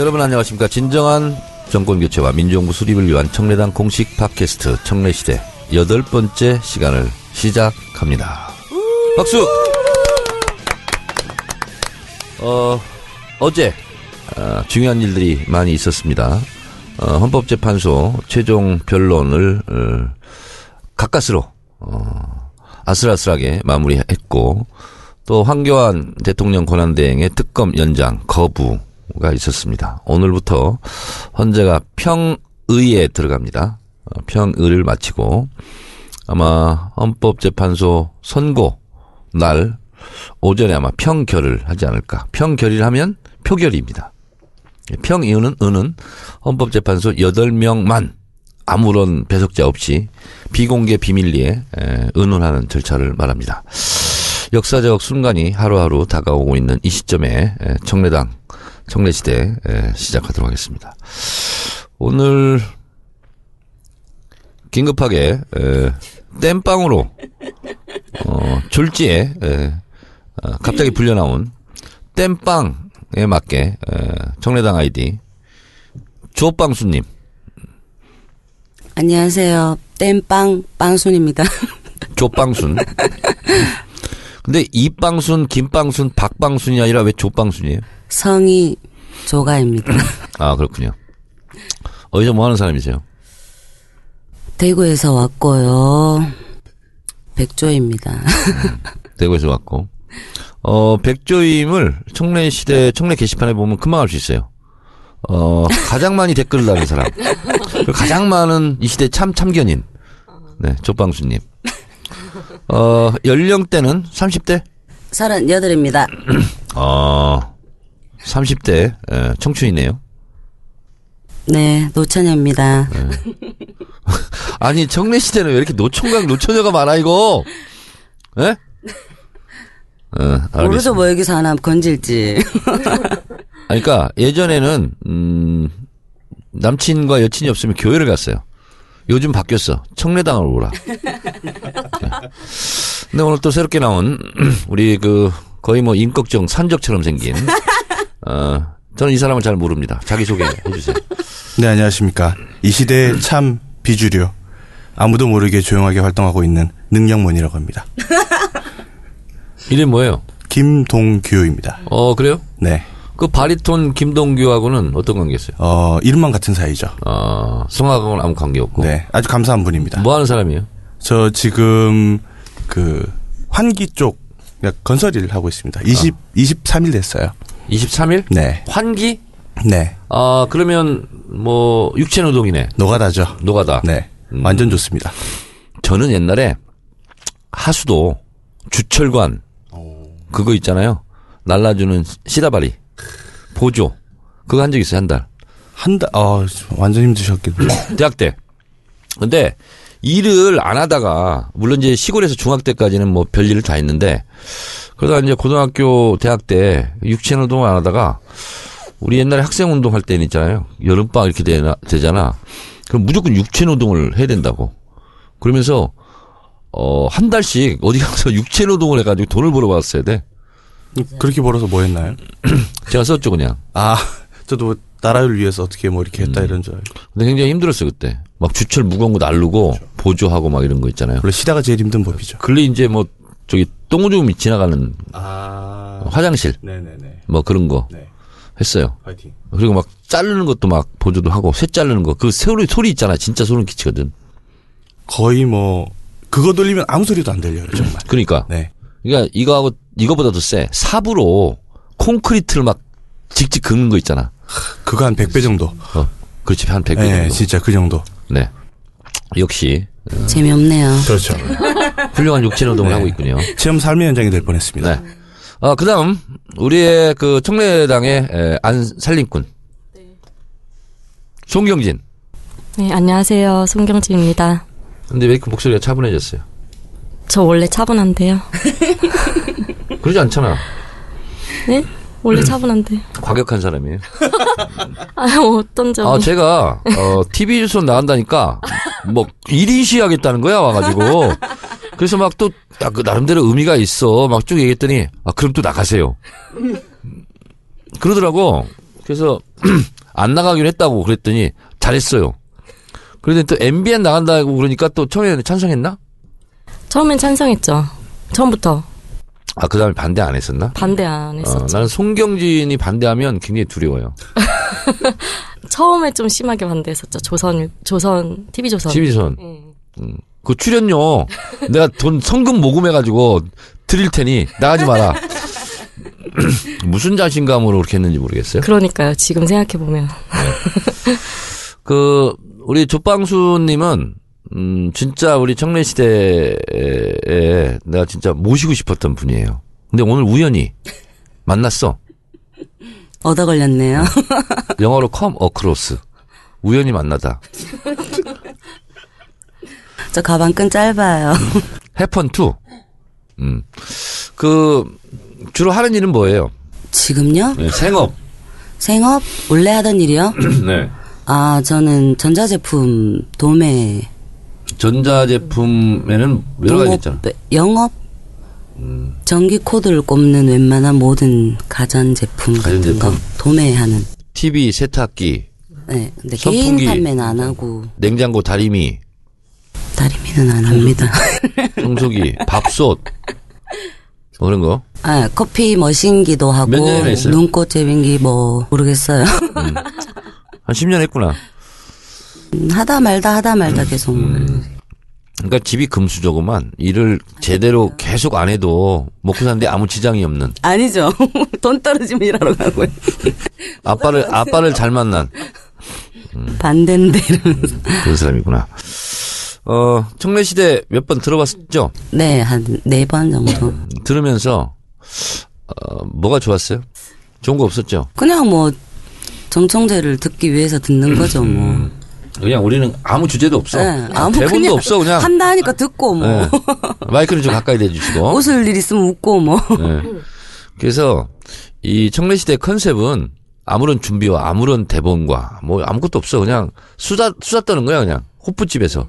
여러분 안녕하십니까. 진정한 정권교체와 민주정부 수립을 위한 청래당 공식 팟캐스트 청래시대 여덟 번째 시간을 시작합니다. 박수! 어, 어제, 아, 중요한 일들이 많이 있었습니다. 어, 헌법재판소 최종 변론을, 어, 가까스로, 어, 아슬아슬하게 마무리했고, 또 황교안 대통령 권한대행의 특검 연장 거부 가 있었습니다. 오늘부터 헌재가 평의에 들어갑니다. 어, 평의를 마치고 아마 헌법재판소 선고 날 오전에 아마 평결을 하지 않을까. 평결을 하면 표결입니다. 평의는 의는 헌법재판소 8명만 아무런 배석자 없이 비공개 비밀리에 의논하는 절차를 말합니다. 역사적 순간이 하루하루 다가오고 있는 이 시점에 청래당 청래시대 시작하도록 하겠습니다. 오늘 긴급하게 땜빵으로 어, 졸지에 어, 갑자기 불려 나온 땜빵에 맞게 청래당 아이디 조빵수님 안녕하세요. 땜빵 빵순입니다. 조빵순. 근데 이빵순, 김빵순, 박빵순이 아니라 왜 조빵순이에요? 성이 조가입니다. 아 그렇군요. 어디서 뭐 하는 사람이세요? 대구에서 왔고요. 백조입니다. 음, 대구에서 왔고. 어, 백조임을 청래 시대, 청래 게시판에 보면 금방 알 수 있어요. 어, 가장 많이 댓글을 다는 사람. 가장 많은 이 시대 참, 참견인. 네, 조빵수님. 어, 연령대는 30대? 38입니다. 어, 30대, 예, 청춘이네요. 네, 노처녀입니다. 아니, 청래 시대는 왜 이렇게 노총각, 노처녀가 많아, 이거? 예? 어. 모르죠, 뭐 여기서 하나 건질지. 아니, 그러니까 예전에는 음 남친과 여친이 없으면 교회를 갔어요. 요즘 바뀌었어. 청래당을 오라. 네. 근데 오늘 또 새롭게 나온 우리 그 거의 뭐 임꺽정 산적처럼 생긴 어 저는 이 사람을 잘 모릅니다. 자기 소개 해주세요. 네, 안녕하십니까. 이 시대의 참 비주류. 아무도 모르게 조용하게 활동하고 있는 능력몬이라고 합니다. 이름 뭐예요? 김동규입니다. 어 그래요? 네. 그 바리톤 김동규하고는 어떤 관계였어요? 어, 이름만 같은 사이죠. 어 성악하고는 아무 관계 없고. 네. 아주 감사한 분입니다. 뭐 하는 사람이에요? 저 지금 그 환기 쪽 건설 일을 하고 있습니다. 20, 23일 됐어요. 23일? 네. 환기? 네. 아 그러면 뭐 육체 노동이네. 노가다죠. 노가다. 네. 음. 완전 좋습니다. 저는 옛날에 하수도 주철관 그거 있잖아요. 날라주는 시다바리 보조 그거 한 적 있어요 한 달. 한 달, 어, 완전 힘드셨겠네요. 대학 때. 근데 일을 안 하다가 물론 이제 시골에서 중학 때까지는 뭐 별일을 다 했는데 그러다 이제 고등학교 대학 때 육체 노동을 안 하다가 우리 옛날에 학생 운동 할 때는 있잖아요. 여름방 이렇게 되나, 되잖아. 그럼 무조건 육체 노동을 해야 된다고. 그러면서 어, 한 달씩 어디 가서 육체 노동을 해가지고 돈을 벌어봤어야 돼. 그렇게 벌어서 뭐 했나요? 제가 썼죠, 그냥. 아, 저도 뭐 나라를 위해서 어떻게 뭐 이렇게 했다 이런 줄 알고. 근데 굉장히 힘들었어요, 그때. 막 주철 무거운 거 날르고 보조하고 막 이런 거 있잖아요. 원래 시다가 제일 힘든 법이죠. 근래 이제 뭐 저기 똥오줌이 지나가는 아. 화장실 네네네. 뭐 그런 거 네. 했어요. 파이팅. 그리고 막 자르는 것도 막 보조도 하고 쇠 자르는 거그 소리 소리 있잖아 진짜 소름 끼치거든. 거의 뭐, 그거 돌리면 아무 소리도 안 들려요, 정말. 그러니까 네. 그러니까 이거하고 이거보다 더 세. 삽으로 콘크리트를 막 직직 긁는 거 있잖아. 그거 한 100배 정도. 어, 그렇지 한 100배 네, 정도. 진짜 그 정도. 네. 역시 재미없네요. 그렇죠. 훌륭한 육체 노동을 네. 하고 있군요. 체험 삶의 현장이 될 뻔했습니다. 네. 어, 그 다음, 우리의 그 청래당의 에, 안 살림꾼. 송경진. 네, 안녕하세요. 송경지입니다. 근데 왜 이렇게 목소리가 차분해졌어요? 저 원래 차분한데요. 그러지 않잖아. 네? 원래 차분한데. 과격한 사람이에요. 아, 어떤 점이. 아, 제가, 어, TV 뉴스 나간다니까, 뭐, 1인 시 하겠다는 거야, 와가지고. 그래서 막 또, 야, 그, 나름대로 의미가 있어. 막 쭉 얘기했더니, 아, 그럼 또 나가세요. 그러더라고. 그래서 안 나가기로 했다고 그랬더니 잘했어요. 그런데 또 MBN 나간다고 그러니까 또 처음에는 찬성했나? 처음엔 찬성했죠. 처음부터 아, 그 다음에 반대 안 했었나? 반대 안 어, 했었죠. 나는 송경진이 반대하면 굉장히 두려워요. 처음에 좀 심하게 반대했었죠. 조선 조선 TV 조선. TV선. 예. 그 출연료 내가 돈 성금 모금해가지고 드릴 테니 나가지 마라. 무슨 자신감으로 그렇게 했는지 모르겠어요. 그러니까요. 지금 생각해 보면 그 우리 조빵수님은 음 진짜 우리 청래 시대에 내가 진짜 모시고 싶었던 분이에요. 근데 오늘 우연히 만났어. 얻어 걸렸네요. 영어로 come across. 우연히 만나다. 저 가방 끈 짧아요. happen to. 음. 그 주로 하는 일은 뭐예요? 지금요? 네, 생업. 생업? 원래 하던 일이요? 네. 아, 저는 전자제품 도매. 전자제품에는 여러 가지 있잖아. 영업? 전기 코드를 꼽는 웬만한 모든 가전제품 같은 가전제품. 거 도매하는. TV, 세탁기, 네. 근데 선풍기. 개인 판매는 안 하고 냉장고 다리미, 다리미는 안 합니다. 청소기, 밥솥 뭐 그런 거. 아, 커피 머신기도 하고 몇 년이나 했어요? 눈꽃 제빙기 뭐 모르겠어요. 한 10년 했구나. 음, 하다 말다 하다 말다 계속 그러니까 집이 금수저구만. 일을 제대로 계속 안 해도 먹고 사는데 아무 지장이 없는. 아니죠. 돈 떨어지면 일하러 가고요. 아빠를 아빠를 잘 만난 반대인데 이러면서. 그런 사람이구나. 어 청래 시대 몇 번 들어봤죠? 네, 한 네 번 정도. 들으면서 어 뭐가 좋았어요? 좋은 거 없었죠? 그냥 뭐 정청재를 듣기 위해서 듣는 거죠, 뭐. 그냥 우리는 아무 주제도 없어. 네, 아무 대본도 그냥 없어 그냥. 한다 하니까 듣고 뭐. 네. 마이크를 좀 가까이 대주시고. 웃을 일 있으면 웃고 뭐. 네. 그래서 이 청래시대 컨셉은 아무런 준비와 아무런 대본과 뭐 아무것도 없어. 그냥 수다, 수다 떠는 거야, 그냥. 호프집에서.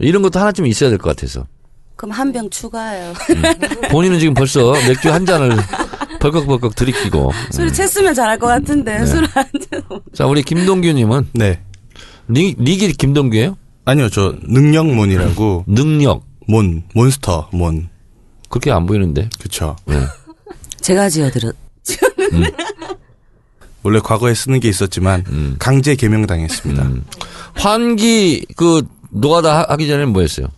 이런 것도 하나쯤 있어야 될 것 같아서. 그럼 한 병 추가해요. 본인은 지금 벌써 맥주 한 잔을 벌컥벌컥 들이키고. 술이 취했으면 잘할 것 네. 같은데 술을 안 취해서. 자, 우리 김동규님은 네. 리, 리기 김동규예요 아니요, 저 능력몬이라고 능력. 몬 몬스터 몬. 그렇게 안 보이는데. 그쵸. 네. 제가 지어드렸. 원래 과거에 쓰는 게 있었지만 음. 강제 개명당했습니다. 환기 그 노가다 하- 하기 전에는 뭐 했어요?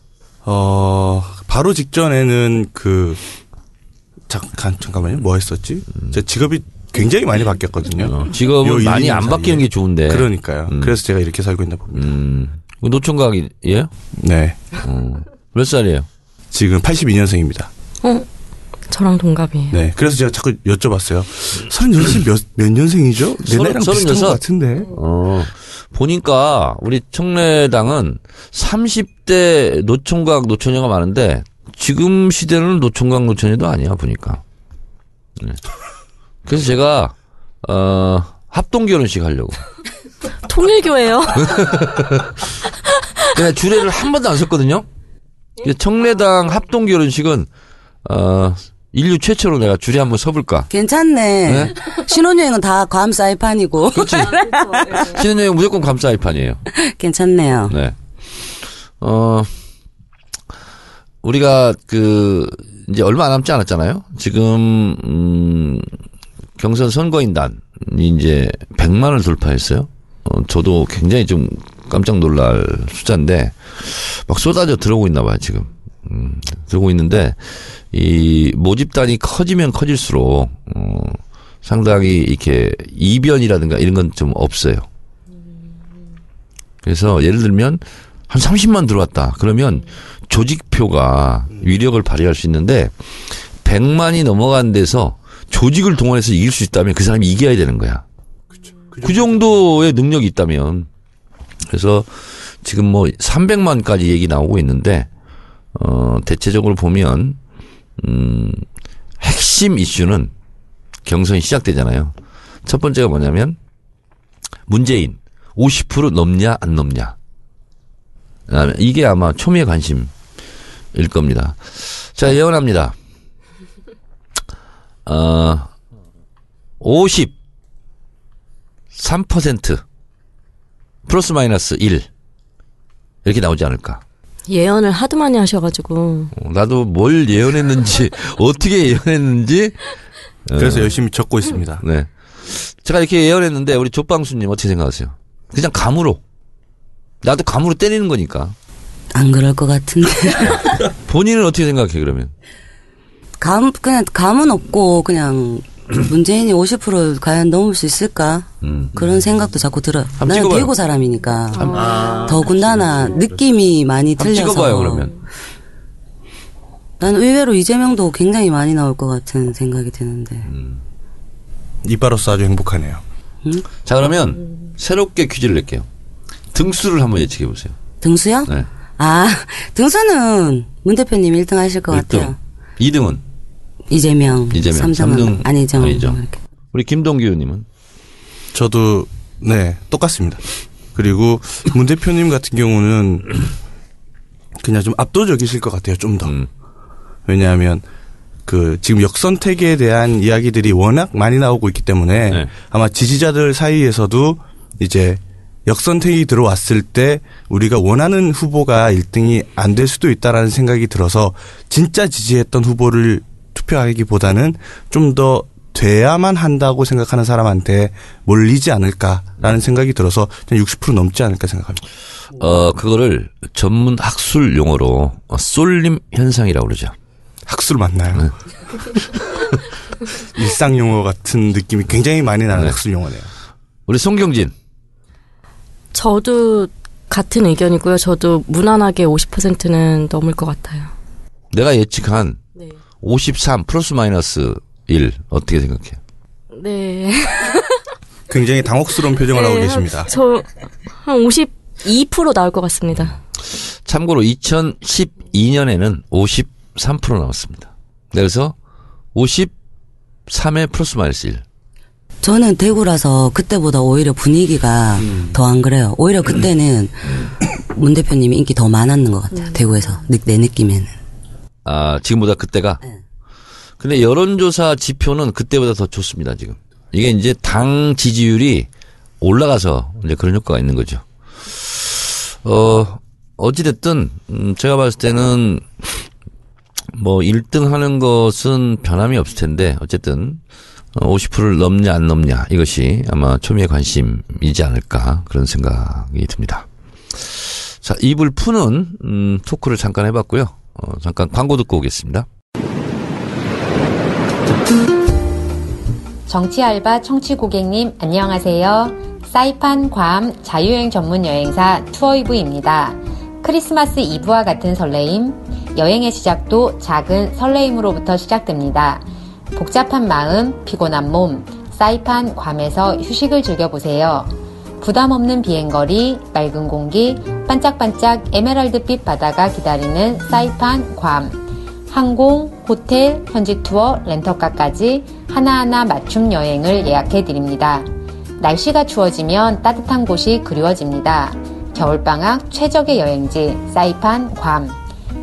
어 바로 직전에는 그 잠깐 잠깐만요. 뭐 했었지? 제 직업이 굉장히 많이 바뀌었거든요. 어, 요 직업은 일, 많이 안. 바뀌는 게 좋은데. 그러니까요. 그래서 제가 이렇게 살고 있나 봅니다. 음. 노총각이에요? 네. 몇 살이에요? 지금 82년생입니다. 어, 저랑 동갑이에요. 네. 그래서 제가 자꾸 여쭤봤어요. 36이 몇, 몇 년생이죠? 내 서른- 나이랑 비슷한 서른여섯? 것 같은데. 어, 보니까 우리 청래당은 30대 노총각 노처녀가 많은데 지금 시대는 노총각 노처녀도 아니야 보니까. 네. 그래서 제가 어 합동 결혼식 하려고. 통일교예요. 그냥 주례를 한 번도 안 썼거든요. 청래당 합동 결혼식은 어 인류 최초로 내가 주례 한번 서볼까. 괜찮네. 네? 신혼여행은 다 괌 사이판이고. 그렇지. 신혼여행 무조건 감사이판이에요. 괜찮네요. 네. 어, 우리가 그, 이제 얼마 남지 않았잖아요? 지금, 음, 경선 선거인단이 이제 100만을 돌파했어요. 어, 저도 굉장히 좀 깜짝 놀랄 숫자인데, 막 쏟아져 들어오고 있나 봐요, 지금. 음, 들어오고 있는데, 이 모집단이 커지면 커질수록, 어, 상당히 이렇게 이변이라든가 이런 건 좀 없어요. 그래서 예를 들면 한 30만 들어왔다. 그러면 조직표가 위력을 발휘할 수 있는데 100만이 넘어간 데서 조직을 동원해서 이길 수 있다면 그 사람이 이겨야 되는 거야. 그 정도의 능력이 있다면. 그래서 지금 뭐 300만까지 얘기 나오고 있는데 어 대체적으로 보면 음 핵심 이슈는 경선이 시작되잖아요. 첫 번째가 뭐냐면 문재인 50% 넘냐 안 넘냐. 아, 이게 아마 초미의 관심일 겁니다. 자 예언합니다. 어, 50 3% 플러스 마이너스 1 이렇게 나오지 않을까. 예언을 하도 많이 하셔가지고 어, 나도 뭘 예언했는지 어떻게 예언했는지 그래서 열심히 적고 있습니다. 네. 제가 이렇게 예언했는데 우리 조빵수님 어떻게 생각하세요? 그냥 감으로 나도 감으로 때리는 거니까 안 그럴 것 같은데. 본인은 어떻게 생각해 그러면? 감, 그냥 감은 없고, 그냥, 문재인이 50% 과연 넘을 수 있을까? 음. 그런 생각도 자꾸 들어요. 나는 찍어봐요. 대구 사람이니까. 더군다나 느낌이 많이 틀려서. 찍어봐요 그러면. 난 의외로 이재명도 굉장히 많이 나올 것 같은 생각이 드는데. 음. 이바로서 아주 행복하네요. 자 그러면 새롭게 퀴즈를 낼게요. 등수를 한번 예측해 보세요. 등수요? 네. 아, 등수는 문 대표님 1등 하실 것 같아요. 2등은 이재명. 이재명. 3등은 삼등 안희정. 안희정. 우리 김동규 의원님은 저도 네 똑같습니다. 그리고 문 대표님 같은 경우는 그냥 좀 압도적이실 것 같아요. 좀 더. 음. 왜냐하면 그 지금 역선택에 대한 이야기들이 워낙 많이 나오고 있기 때문에 네. 아마 지지자들 사이에서도 이제 역선택이 들어왔을 때 우리가 원하는 후보가 1등이 안 될 수도 있다라는 생각이 들어서 진짜 지지했던 후보를 투표하기보다는 좀 더 돼야만 한다고 생각하는 사람한테 몰리지 않을까라는 생각이 들어서 그냥 60% 넘지 않을까 생각합니다. 어 그거를 전문 학술 용어로 어, 쏠림 현상이라고 그러죠. 학술 맞나요? 일상 용어 같은 느낌이 굉장히 많이 나는 네. 학술 용어네요. 우리 송경진 저도 같은 의견이고요. 저도 무난하게 50%는 넘을 것 같아요. 내가 예측한 네. 53 플러스 마이너스 1 어떻게 생각해? 네. 굉장히 당혹스러운 표정을 하고 네, 계십니다. 저 한 52% 나올 것 같습니다. 참고로 2012년에는 53% 나왔습니다. 그래서 53에 플러스 마이너스 1. 저는 대구라서 그때보다 오히려 분위기가 더안 그래요. 오히려 그때는 문 대표님이 인기 더 많았는 것 같아요. 대구에서. 느- 내 느낌에는. 아, 지금보다 그때가? 네. 근데 여론조사 지표는 그때보다 더 좋습니다, 지금. 이게 이제 당 지지율이 올라가서 이제 그런 효과가 있는 거죠. 어, 어찌됐든, 음, 제가 봤을 때는 뭐 1등 하는 것은 변함이 없을 텐데, 어쨌든, 어, 50%를 넘냐 안 넘냐 이것이 아마 초미의 관심이지 않을까 그런 생각이 듭니다. 자, 입을 푸는 음, 토크를 잠깐 해봤고요. 어, 잠깐 광고 듣고 오겠습니다. 정치 알바 청취 고객님 안녕하세요. 사이판 괌 자유여행 전문 여행사 투어이브입니다. 크리스마스 이브와 같은 설레임, 여행의 시작도 작은 설레임으로부터 시작됩니다. 복잡한 마음, 피곤한 몸, 사이판 괌에서 휴식을 즐겨보세요. 부담 없는 비행거리, 맑은 공기, 반짝반짝 에메랄드빛 바다가 기다리는 사이판 괌. 항공, 호텔, 현지 투어, 렌터카까지 하나하나 맞춤 여행을 예약해 드립니다. 날씨가 추워지면 따뜻한 곳이 그리워집니다. 겨울방학 최적의 여행지, 사이판 괌.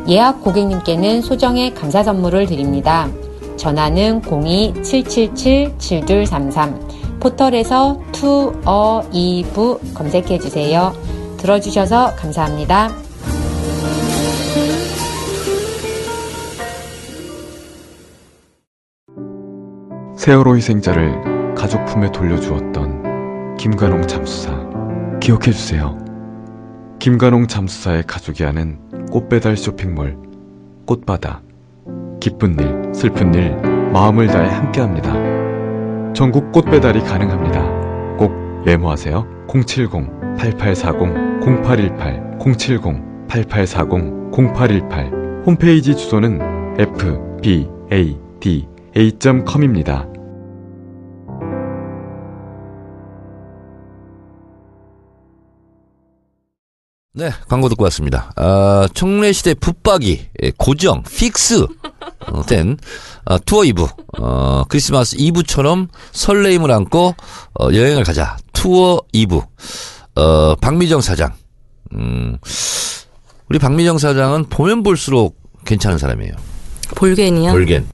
예약 고객님께는 소정의 감사 선물을 드립니다. 전화는 02-777-7233. 포털에서 투어 이브 검색해 주세요. 들어주셔서 감사합니다. 세월호 희생자를 가족 품에 돌려주었던 김관홍 잠수사 기억해 주세요. 김관홍 잠수사의 가족이 하는 꽃배달 쇼핑몰 꽃바다 기쁜 일, 슬픈 일, 마음을 다해 함께합니다. 전국 꽃 배달이 가능합니다. 꼭 메모하세요. 070-8840-0818 070-8840-0818 홈페이지 주소는 fbada.com입니다. 네, 광고 듣고 왔습니다. 아, 청래시대 붙박이, 예, 고정, fix, 어, 된, 아, 투어 이브, 어, 크리스마스 이브처럼 설레임을 안고, 어, 여행을 가자. 투어 이브, 어, 박미정 사장. 음, 우리 박미정 사장은 보면 볼수록 괜찮은 사람이에요. 볼괜이요? 볼괜.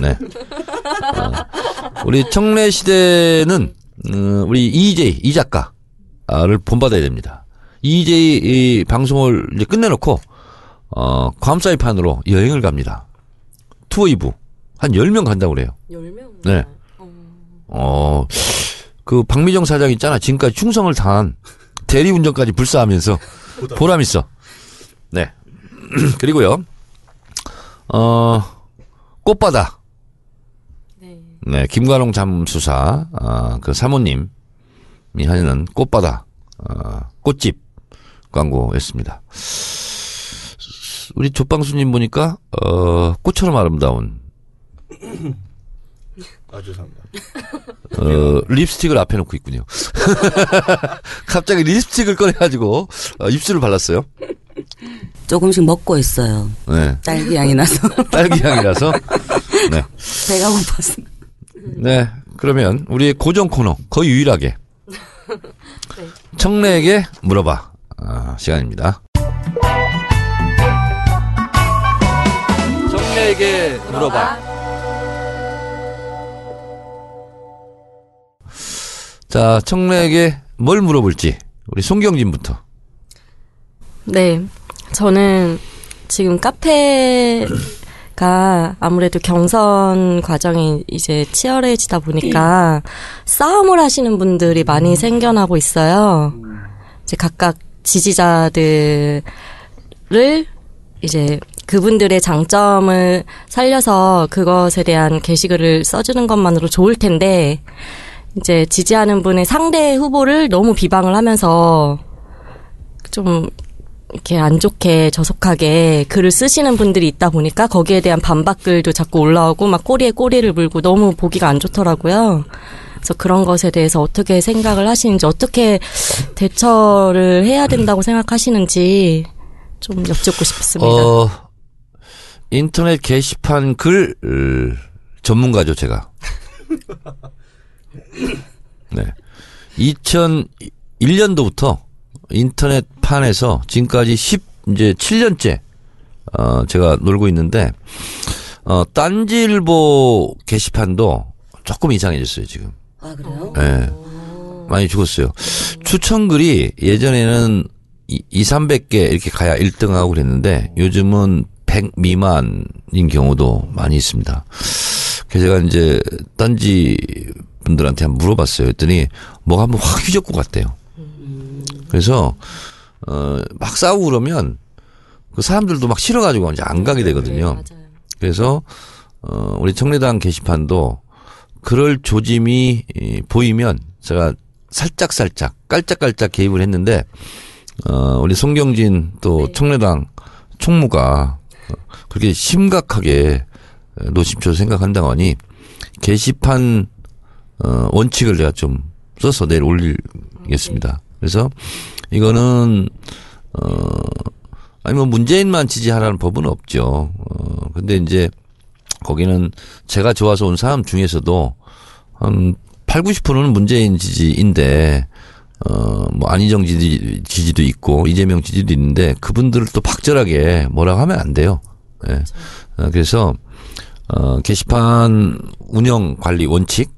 네. 어, 우리 청래시대는, 음, 우리 이재희 이 작가를 본받아야 됩니다. 이재희 이 방송을 이제 끝내놓고 어, 괌사이판으로 여행을 갑니다. 투어 2부 한 10명 간다고 그래요. 10명? 네. 어, 그 박미정 사장 있잖아. 지금까지 충성을 다한 대리운전까지 불사하면서 보람 있어. 네. 그리고요. 어, 꽃바다. 네. 네, 김관홍 잠수사, 아, 그 사모님이 하는 꽃바다, 아, 꽃집 광고였습니다. 우리 조빵수님 보니까, 어, 꽃처럼 아름다운, 아 죄송합니다. 어, 립스틱을 앞에 놓고 있군요. 갑자기 립스틱을 꺼내가지고, 어, 입술을 발랐어요. 조금씩 먹고 있어요. 네. 딸기 향이 나서 딸기 향이라서. 네. 배가 고팠어. 네. 그러면 우리의 고정 코너 거의 유일하게 청래에게 물어봐 아, 시간입니다. 청래에게 물어봐. 자, 청래에게 뭘 물어볼지 우리 송경진부터. 네. 저는 지금 카페가 아무래도 경선 과정이 이제 치열해지다 보니까 싸움을 하시는 분들이 많이 생겨나고 있어요. 이제 각각 지지자들을 이제 그분들의 장점을 살려서 그것에 대한 게시글을 써주는 것만으로 좋을 텐데 이제 지지하는 분의 상대 후보를 너무 비방을 하면서 좀 이렇게 안 좋게 저속하게 글을 쓰시는 분들이 있다 보니까 거기에 대한 반박글도 자꾸 올라오고 막 꼬리에 꼬리를 물고 너무 보기가 안 좋더라고요. 그래서 그런 것에 대해서 어떻게 생각을 하시는지 어떻게 대처를 해야 된다고 생각하시는지 좀 여쭙고 싶습니다. 어, 인터넷 게시판 글 을, 전문가죠, 제가. 네. 2001년도부터 인터넷판에서 지금까지 10 이제 7년째 어 제가 놀고 있는데 어 딴지일보 게시판도 조금 이상해졌어요, 지금. 아 그래요? 예. 많이 죽었어요. 추천글이 예전에는 2, 300개 이렇게 가야 1등하고 그랬는데 요즘은 100 미만인 경우도 많이 있습니다. 그래서 제가 이제 딴지 분들한테 한번 물어봤어요. 했더니 뭐가 한번 확 휘젓고 갔대요. 그래서 어 막 싸우고 그러면 그 사람들도 막 싫어가지고 이제 안 가게 되거든요. 맞아요. 그래서 어 우리 청래당 게시판도 그럴 조짐이 이, 보이면 제가 살짝 살짝 깔짝깔짝 개입을 했는데 어 우리 송경진 또 청래당 총무가 어, 그렇게 심각하게 노심초를 생각한다고 하니 게시판 어 원칙을 제가 좀 써서 내일 올리겠습니다. 그래서 이거는 어 아니 뭐 문재인만 지지하라는 법은 없죠. 어 근데 이제 거기는 제가 좋아서 온 사람 중에서도 한 8, 90%는 문재인 지지인데 어뭐 안희정 지지 지지도 있고 이재명 지지도 있는데 그분들을 또 박절하게 뭐라고 하면 안 돼요. 예. 어, 그래서 어 게시판 운영 관리 원칙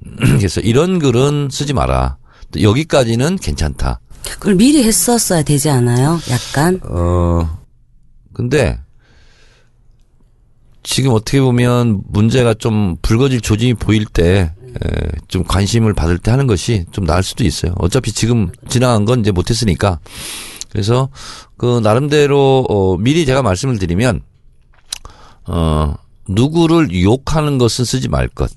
그래서 이런 글은 쓰지 마라. 또 여기까지는 괜찮다. 그걸 미리 했었어야 되지 않아요? 약간 어, 근데, 지금 어떻게 보면 문제가 좀 불거질 조짐이 보일 때, 에, 좀 관심을 받을 때 하는 것이 좀 나을 수도 있어요. 어차피 지금 지나간 건 이제 못했으니까. 그래서, 그, 나름대로, 어, 미리 제가 말씀을 드리면, 어, 누구를 욕하는 것은 쓰지 말 것.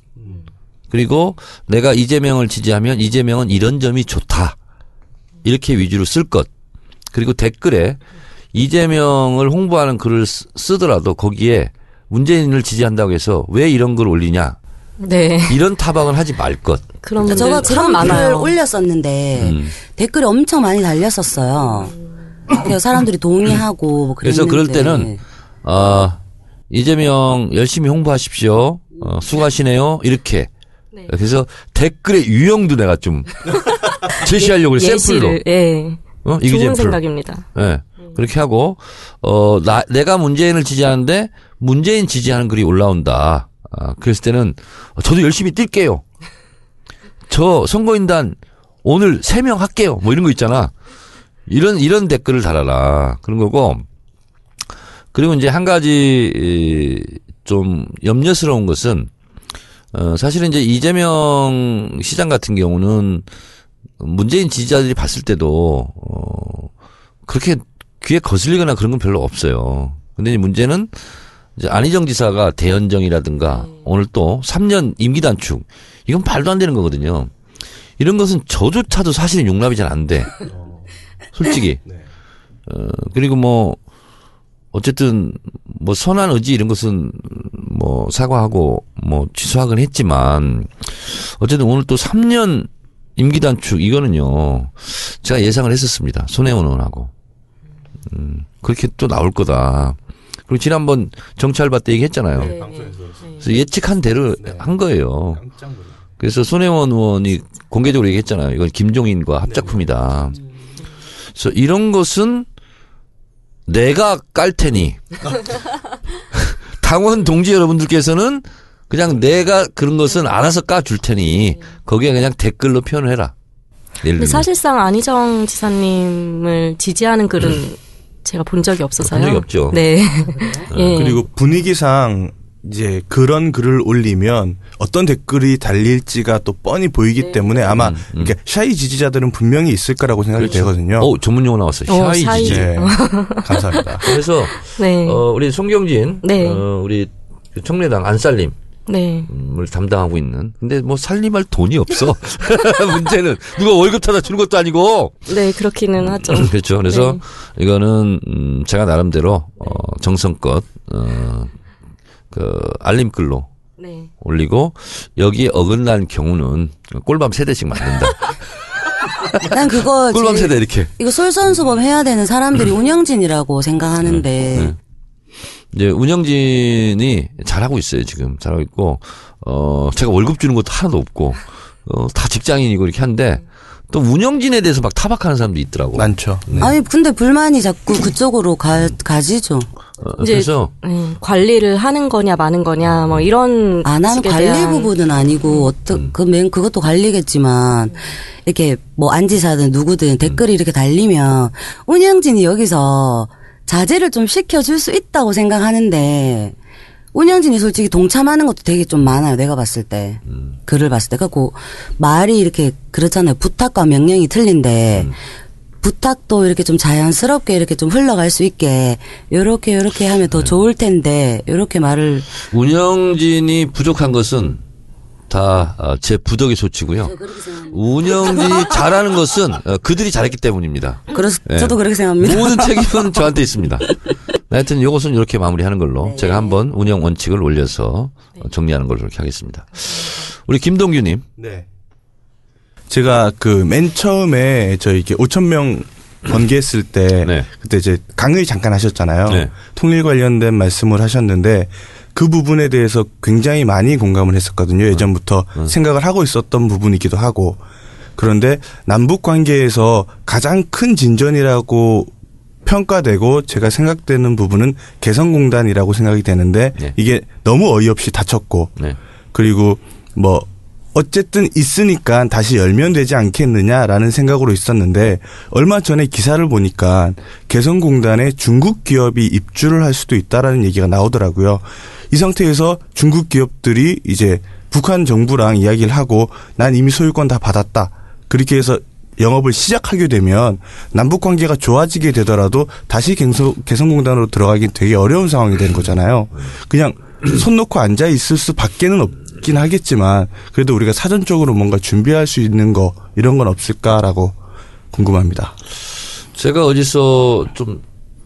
그리고 내가 이재명을 지지하면 이재명은 이런 점이 좋다. 이렇게 위주로 쓸 것. 그리고 댓글에 이재명을 홍보하는 글을 쓰- 쓰더라도 거기에 문재인을 지지한다고 해서 왜 이런 글 올리냐. 네. 이런 타박을 하지 말 것. 그런 분들 저가 참 많아요. 올렸었는데 음. 댓글이 엄청 많이 달렸었어요. 그래서 사람들이 동의하고 뭐 그래서 그럴 때는, 아, 이재명 열심히 홍보하십시오. 어, 수고하시네요. 이렇게. 네. 그래서 댓글의 유형도 내가 좀 제시하려고 그래, 샘플로. 예. 어, 좋은 이기잼플. 생각입니다. 예. 그렇게 하고, 어, 나, 내가 문재인을 지지하는데, 문재인 지지하는 글이 올라온다. 아, 그랬을 때는, 어, 저도 열심히 뛸게요. 저 선거인단 오늘 세 명 할게요. 뭐 이런 거 있잖아. 이런 이런 댓글을 달아라. 그런 거고. 그리고 이제 한 가지 이, 좀 염려스러운 것은 어 사실은 이제 이재명 시장 같은 경우는 문재인 지지자들이 봤을 때도 어 그렇게 귀에 거슬리거나 그런 건 별로 없어요. 근데 이제 문제는 이제 안희정 지사가 대연정이라든가 오늘 또 3년 임기 단축 이건 말도 안 되는 거거든요. 이런 것은 저조차도 사실은 용납이 잘 안 돼. 솔직히. 어, 그리고 뭐, 어쨌든, 뭐, 선한 의지 이런 것은 뭐, 사과하고, 뭐, 취소하긴 했지만, 어쨌든 오늘 또 3년 임기 단축, 이거는요, 제가 예상을 했었습니다. 손혜원 의원하고. 음, 그렇게 또 나올 거다. 그리고 지난번 정찰 받 때 얘기했잖아요. 네. 그래서 예측한 대로 한 거예요. 그래서 손혜원 의원이 공개적으로 얘기했잖아요. 이건 김종인과 합작품이다. 그래서 이런 것은 내가 깔 테니 당원 동지 여러분들께서는 그냥 내가 그런 것은 알아서 까 줄 테니 거기에 그냥 댓글로 표현을 해라. 근데. 사실상 안희정 지사님을 지지하는 글은 제가 본 적이 없어서요. 본 적이 없죠. 네. 예. 그리고 분위기상 이제 그런 글을 올리면 어떤 댓글이 달릴지가 또 뻔히 보이기 때문에 아마 음, 음. 이렇게 shy 지지자들은 분명히 있을 거라고 생각이 그렇죠. 되거든요. 어, 전문 용어 나왔어요. 어, shy shy. 지지. 네. 감사합니다. 그래서 네. 어, 우리 송경진 네. 어, 우리 청래당 안살림 네. 을 담당하고 있는. 근데 뭐 살림할 돈이 없어. 문제는 누가 월급 타다 주는 것도 아니고. 네, 그렇기는 하죠. 그렇죠. 그래서 네. 이거는 음 제가 나름대로 어 정성껏 어그 알림글로 네. 올리고 여기에 어긋난 경우는 꼴밤 세 대씩 만든다. 난 그거 꿀밤 세대 이렇게. 이거 솔선수범 해야 되는 사람들이 운영진이라고 생각하는데 네. 이제 운영진이 잘하고 있어요, 지금. 잘하고 있고, 어, 제가 월급 주는 것도 하나도 없고, 어, 다 직장인이고 이렇게 하는데, 또 운영진에 대해서 막 타박하는 사람도 있더라고. 많죠. 네. 아니 근데 불만이 자꾸 그쪽으로 가, 가지죠. 어, 이제 그래서, 네, 관리를 하는 거냐 마는 거냐 뭐 이런 안 하는 식에 관리 대한 부분은 아니고 어떤 그맨 그것도 관리겠지만 이렇게 뭐 안지사든 누구든 댓글이 이렇게 달리면 운영진이 여기서 자제를 좀 시켜줄 수 있다고 생각하는데 운영진이 솔직히 동참하는 것도 되게 좀 많아요. 내가 봤을 때 글을 봤을 때 그고 말이 이렇게 그렇잖아요. 부탁과 명령이 틀린데. 부탁도 이렇게 좀 자연스럽게 이렇게 좀 흘러갈 수 있게 요렇게 요렇게 하면 더 좋을 텐데 요렇게 말을 운영진이 부족한 것은 다 어, 제 부덕의 소치고요. 운영진이 잘하는 것은 어, 그들이 잘했기 때문입니다. 그래서 네. 저도 그렇게 생각합니다. 모든 책임은 저한테 있습니다. 하여튼 이것은 이렇게 마무리하는 걸로 제가 한번 운영 원칙을 올려서 어, 정리하는 걸로 이렇게 하겠습니다. 우리 김동규님. 네. 제가 그 맨 처음에 저 이렇게 5천 명 번개했을 때 네. 그때 이제 강의 잠깐 하셨잖아요. 네. 통일 관련된 말씀을 하셨는데 그 부분에 대해서 굉장히 많이 공감을 했었거든요. 예전부터 생각을 하고 있었던 부분이기도 하고 그런데 남북 관계에서 가장 큰 진전이라고 평가되고 제가 생각되는 부분은 개성공단이라고 생각이 되는데 네. 이게 너무 어이없이 다쳤고 네. 그리고 뭐 어쨌든 있으니까 다시 열면 되지 않겠느냐라는 생각으로 있었는데 얼마 전에 기사를 보니까 개성공단에 중국 기업이 입주를 할 수도 있다라는 얘기가 나오더라고요. 이 상태에서 중국 기업들이 이제 북한 정부랑 이야기를 하고 난 이미 소유권 다 받았다. 그렇게 해서 영업을 시작하게 되면 남북 관계가 좋아지게 되더라도 다시 개성, 개성공단으로 들어가긴 되게 어려운 상황이 되는 거잖아요. 그냥 손 놓고 앉아 있을 수밖에는 없긴 하겠지만 그래도 우리가 사전적으로 뭔가 준비할 수 있는 거 이런 건 없을까라고 궁금합니다. 제가 어디서 좀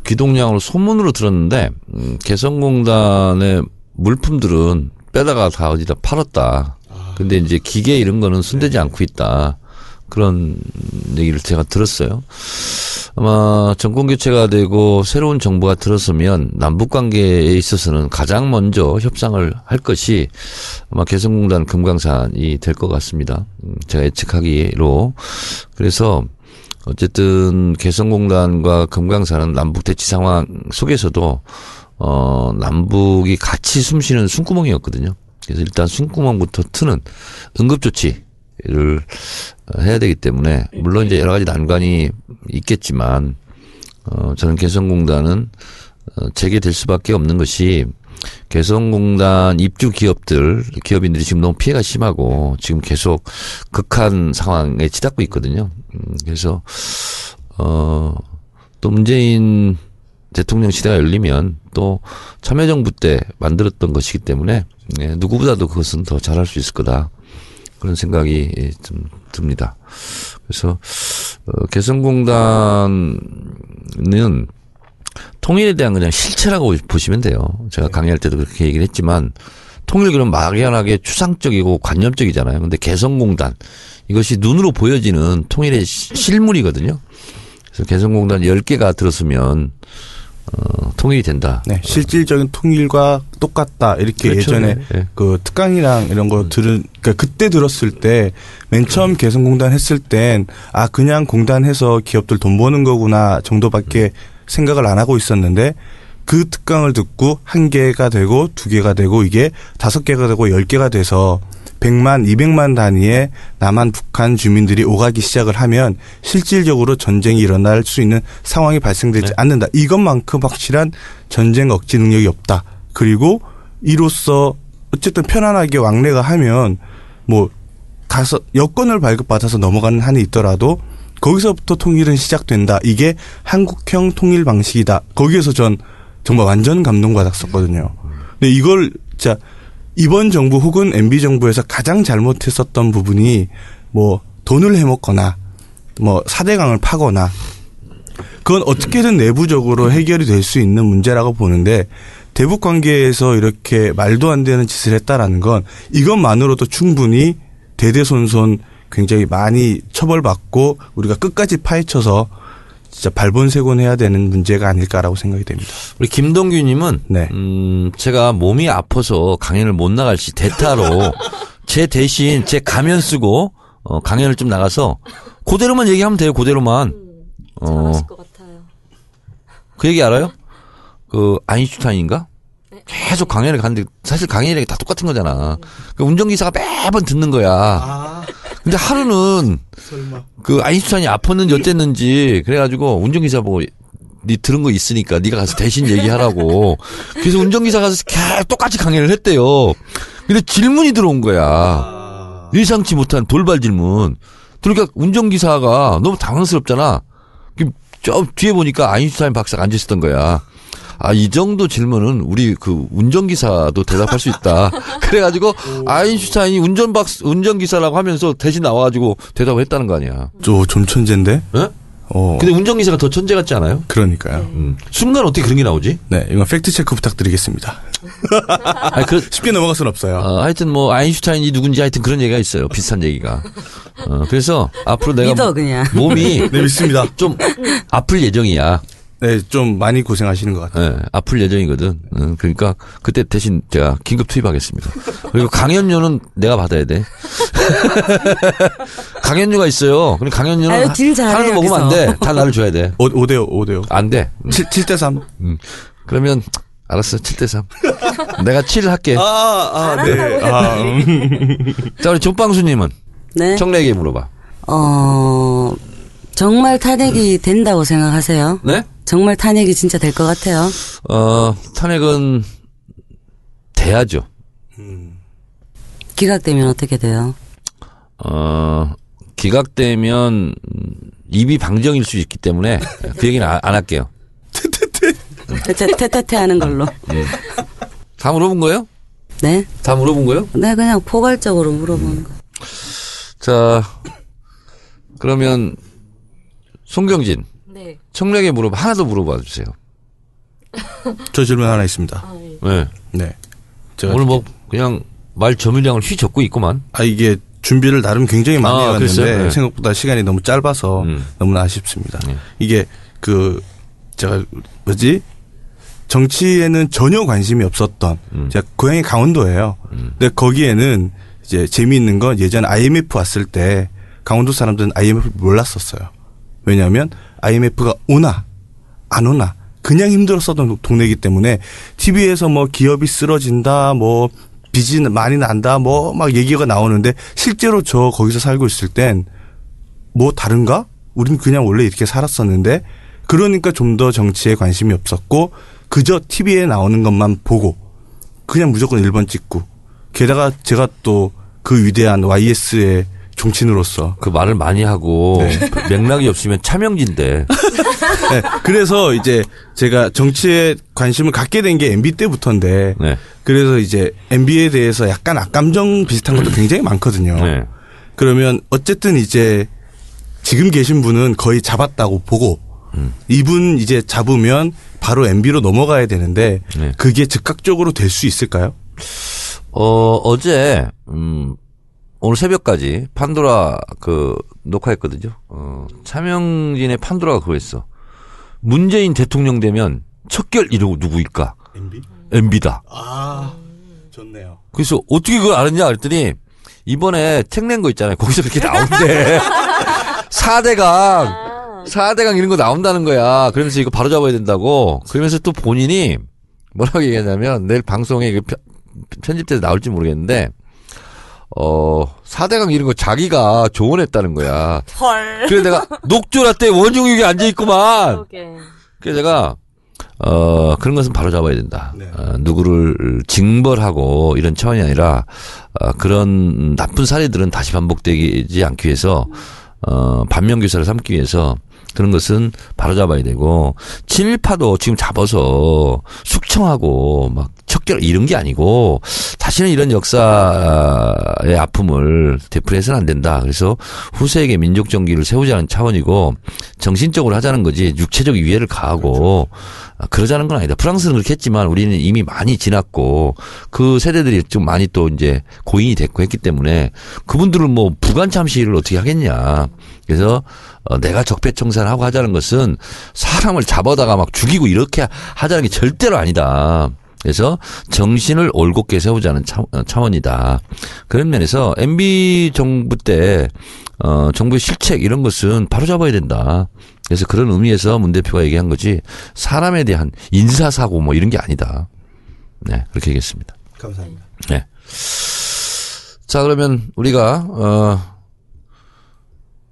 귀동량으로 소문으로 들었는데 음, 개성공단의 물품들은 빼다가 다 어디다 팔았다. 근데 이제 기계 이런 거는 손대지 않고 있다. 그런 얘기를 제가 들었어요. 아마 정권 교체가 되고 새로운 정부가 들었으면 남북 관계에 있어서는 가장 먼저 협상을 할 것이 아마 개성공단 금강산이 될 것 같습니다. 음, 제가 예측하기로 그래서 어쨌든 개성공단과 금강산은 남북 대치 상황 속에서도 어 남북이 같이 숨쉬는 숨구멍이었거든요. 그래서 일단 숨구멍부터 트는 응급조치 해야 되기 때문에 물론 이제 여러 가지 난관이 있겠지만 어 저는 개성공단은 어 재개될 수밖에 없는 것이 개성공단 입주 기업들 기업인들이 지금 너무 피해가 심하고 지금 계속 극한 상황에 치닫고 있거든요. 음, 그래서 어 또 문재인 대통령 시대가 열리면 또 참여정부 때 만들었던 것이기 때문에 예, 누구보다도 그것은 더 잘할 수 있을 거다 그런 생각이 예, 좀 듭니다. 그래서 어, 개성공단은 통일에 대한 그냥 실체라고 보시면 돼요. 제가 강의할 때도 그렇게 얘기를 했지만 통일 그럼 막연하게 추상적이고 관념적이잖아요. 근데 개성공단 이것이 눈으로 보여지는 통일의 시- 실물이거든요. 그래서 개성공단 10개가 들었으면 어, 통일이 된다. 네, 실질적인 통일과 똑같다 이렇게 그렇죠. 예전에 네, 네. 그 특강이랑 이런 거 들은 그러니까 그때 들었을 때 맨 처음 개성공단 했을 땐 아 그냥 공단해서 기업들 돈 버는 거구나 정도밖에 생각을 안 하고 있었는데 그 특강을 듣고 한 개가 되고 두 개가 되고 이게 다섯 개가 되고 열 개가 돼서 100만, 200만 단위의 남한, 북한 주민들이 오가기 시작을 하면 실질적으로 전쟁이 일어날 수 있는 상황이 발생되지 않는다. 이것만큼 확실한 전쟁 억지 능력이 없다. 그리고 이로써 어쨌든 편안하게 왕래가 하면 뭐 가서 여권을 발급받아서 넘어가는 한이 있더라도 거기서부터 통일은 시작된다. 이게 한국형 통일 방식이다. 거기에서 전 정말 완전 감동받았었거든요. 근데 이걸 진짜 이번 정부 혹은 MB 정부에서 가장 잘못했었던 부분이 뭐 돈을 해먹거나 뭐 사대강을 파거나 그건 어떻게든 내부적으로 해결이 될 수 있는 문제라고 보는데 대북 관계에서 이렇게 말도 안 되는 짓을 했다라는 건 이것만으로도 충분히 대대손손 굉장히 많이 처벌받고 우리가 끝까지 파헤쳐서 진짜 발본색원해야 되는 문제가 아닐까라고 생각이 됩니다. 우리 김동규님은 네. 음, 제가 몸이 아파서 강연을 못 나갈 시 대타로 제 대신 제 가면 쓰고 어, 강연을 좀 나가서 그대로만 얘기하면 돼요. 그대로만. 어, 잘하실 것 같아요. 그 얘기 알아요? 그 아인슈타인인가? 계속 강연을 가는데 사실 강연이랑 다 똑같은 거잖아. 그 운전기사가 매번 듣는 거야. 근데 하루는 그 아인슈타인이 아팠는지 어땠는지 그래가지고 운전기사 보고 니 들은 거 있으니까 네가 가서 대신 얘기하라고. 그래서 운전기사 가서 계속 똑같이 강연을 했대요. 근데 질문이 들어온 거야. 예상치 못한 돌발 질문. 그러니까 운전기사가 너무 당황스럽잖아. 그저 뒤에 보니까 아인슈타인 박사가 앉아 있었던 거야. 아, 이 정도 질문은 우리 그 운전기사도 대답할 수 있다. 그래가지고 아인슈타인이 운전박, 운전기사라고 하면서 대신 나와가지고 대답을 했다는 거 아니야. 저 존천재인데? 예? 어. 근데 운전기사가 더 천재 같지 않아요? 그러니까요. 음. 순간 어떻게 그런 게 나오지? 네, 이건 팩트 체크 부탁드리겠습니다. 아니, 그, 쉽게 넘어갈 수는 없어요. 어, 하여튼 뭐 아인슈타인이 누군지 하여튼 그런 얘기가 있어요. 비슷한 얘기가. 어, 그래서 앞으로 내가 믿어 그냥. 몸이 네, 믿습니다. 좀 아플 예정이야. 네, 좀 많이 고생하시는 것 같아요. 예, 아플 예정이거든. 어, 그러니까 그때 대신 제가 긴급 투입하겠습니다. 그리고 강연료는 내가 받아야 돼. 강연료가 있어요. 그럼 강연료는 아유, 딜 잘해, 하나도 먹으면 안 돼. 다 나를 줘야 돼. 5, 5대5, 5대5. 안 돼. 음, 7, 7대 3. 음. 그러면 알았어. 7대 3. 내가 7 할게. 아, 아, 네. 아, 음. 자, 우리 존빵수 님은 네. 청래에게 물어봐. 어 정말 탄핵이 된다고 생각하세요? 네? 정말 탄핵이 진짜 될 것 같아요. 어, 탄핵은 돼야죠. 기각되면 어떻게 돼요? 어, 기각되면 음, 입이 방정일 수 있기 때문에 그 얘기는 안, 안 할게요. 테테테 하는 걸로. 다 물어본 거예요? 네. 다 물어본 거예요? 네 그냥 포괄적으로 물어보는 거. 자, 그러면 송경진 네. 청량에 물어봐 하나 더 물어봐 주세요. 저 질문 하나 있습니다. 네. 네. 제가 오늘 뭐 그냥 말 점유량을 휘 적고 있구만. 아 이게 준비를 나름 굉장히 많이 아, 해왔는데? 네. 생각보다 시간이 너무 짧아서 음. 너무나 아쉽습니다. 네. 이게 그 제가 뭐지 정치에는 전혀 관심이 없었던 음. 제가 고향이 강원도예요. 근데 거기에는 이제 재미있는 건 예전 IMF 왔을 때 강원도 사람들은 IMF 를 몰랐었어요. 왜냐하면 IMF가 오나 안 오나 그냥 힘들었었던 동네이기 때문에 TV에서 뭐 기업이 쓰러진다 뭐 빚이 많이 난다 뭐 막 얘기가 나오는데 실제로 저 거기서 살고 있을 땐 뭐 다른가? 우린 그냥 원래 이렇게 살았었는데 그러니까 좀 더 정치에 관심이 없었고 그저 TV에 나오는 것만 보고 그냥 무조건 1번 찍고 게다가 제가 또 그 위대한 YS의 종친으로서 그 말을 많이 하고 그 맥락이 없으면 차명진데 네, 그래서 이제 제가 정치에 관심을 갖게 된 게 MB 때부터인데 네. 그래서 이제 MB에 대해서 약간 악감정 비슷한 것도 굉장히 많거든요. 네. 그러면 어쨌든 이제 지금 계신 분은 거의 잡았다고 보고 음. 이분 이제 잡으면 바로 MB로 넘어가야 되는데 네. 그게 즉각적으로 될 수 있을까요? 어, 어제, 음, 오늘 새벽까지 판도라 그 녹화했거든요. 어, 차명진의 판도라가 그거였어. 문재인 대통령 되면 척결 이러고 누구일까? MB? MB다. 아 좋네요. 그래서 어떻게 그걸 알았냐 그랬더니 이번에 책낸거 있잖아요. 거기서 그렇게 나온대. 4대강, 4대강 이런 거 나온다는 거야. 그러면서 이거 바로 잡아야 된다고. 그러면서 또 본인이 뭐라고 얘기하냐면 내일 방송에 이거 편- 편집돼서 나올지 모르겠는데 어, 4대강 이런 거 자기가 조언했다는 거야. 헐. 그래서 내가 녹조라 때 원종육이 앉아있구만. 그래서 내가 어 그런 것은 바로 잡아야 된다. 네. 어, 누구를 징벌하고 이런 차원이 아니라 어, 그런 나쁜 사례들은 다시 반복되지 않기 위해서 어 반면 교사를 삼기 위해서 그런 것은 바로 잡아야 되고 친일파도 지금 잡아서 숙청하고 막 척결 이런 게 아니고 다시는 이런 역사의 아픔을 되풀이해서는 안 된다. 그래서 후세에게 민족 정기를 세우자는 차원이고 정신적으로 하자는 거지 육체적 위해를 가하고 아, 그러자는 건 아니다. 프랑스는 그렇게 했지만 우리는 이미 많이 지났고 그 세대들이 좀 많이 또 이제 고인이 됐고 했기 때문에 그분들은 뭐 부관 참 시위를 어떻게 하겠냐. 그래서 어, 내가 적폐청산을 하고 하자는 것은 사람을 잡아다가 막 죽이고 이렇게 하자는 게 절대로 아니다. 그래서 정신을 올곧게 세우자는 차, 어, 차원이다. 그런 면에서 MB 정부 때 어, 정부의 실책 이런 것은 바로 잡아야 된다. 그래서 그런 의미에서 문 대표가 얘기한 거지 사람에 대한 인사 사고 뭐 이런 게 아니다. 네, 그렇게 얘기했습니다. 감사합니다. 네. 자, 그러면 우리가, 어,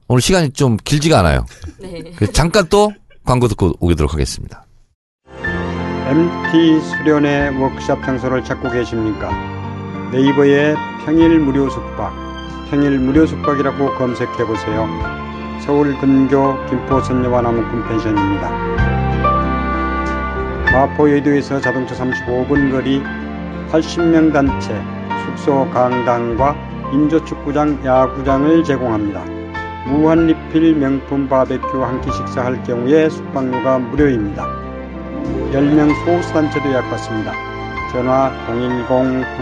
오늘 시간이 좀 길지가 않아요. 네. 그래서 잠깐 또 광고 듣고 오도록 하겠습니다. MT 수련회 워크샵 장소를 찾고 계십니까? 네이버에 평일 무료 숙박, 평일 무료 숙박이라고 검색해 보세요. 서울 근교 김포 선녀와 나무꾼 펜션입니다. 마포 여의도에서 자동차 35분 거리 80명 단체 숙소 강당과 인조축구장 야구장을 제공합니다. 무한 리필 명품 바베큐 한 끼 식사할 경우에 숙박료가 무료입니다. 10명 소수단체도 예약받습니다. 전화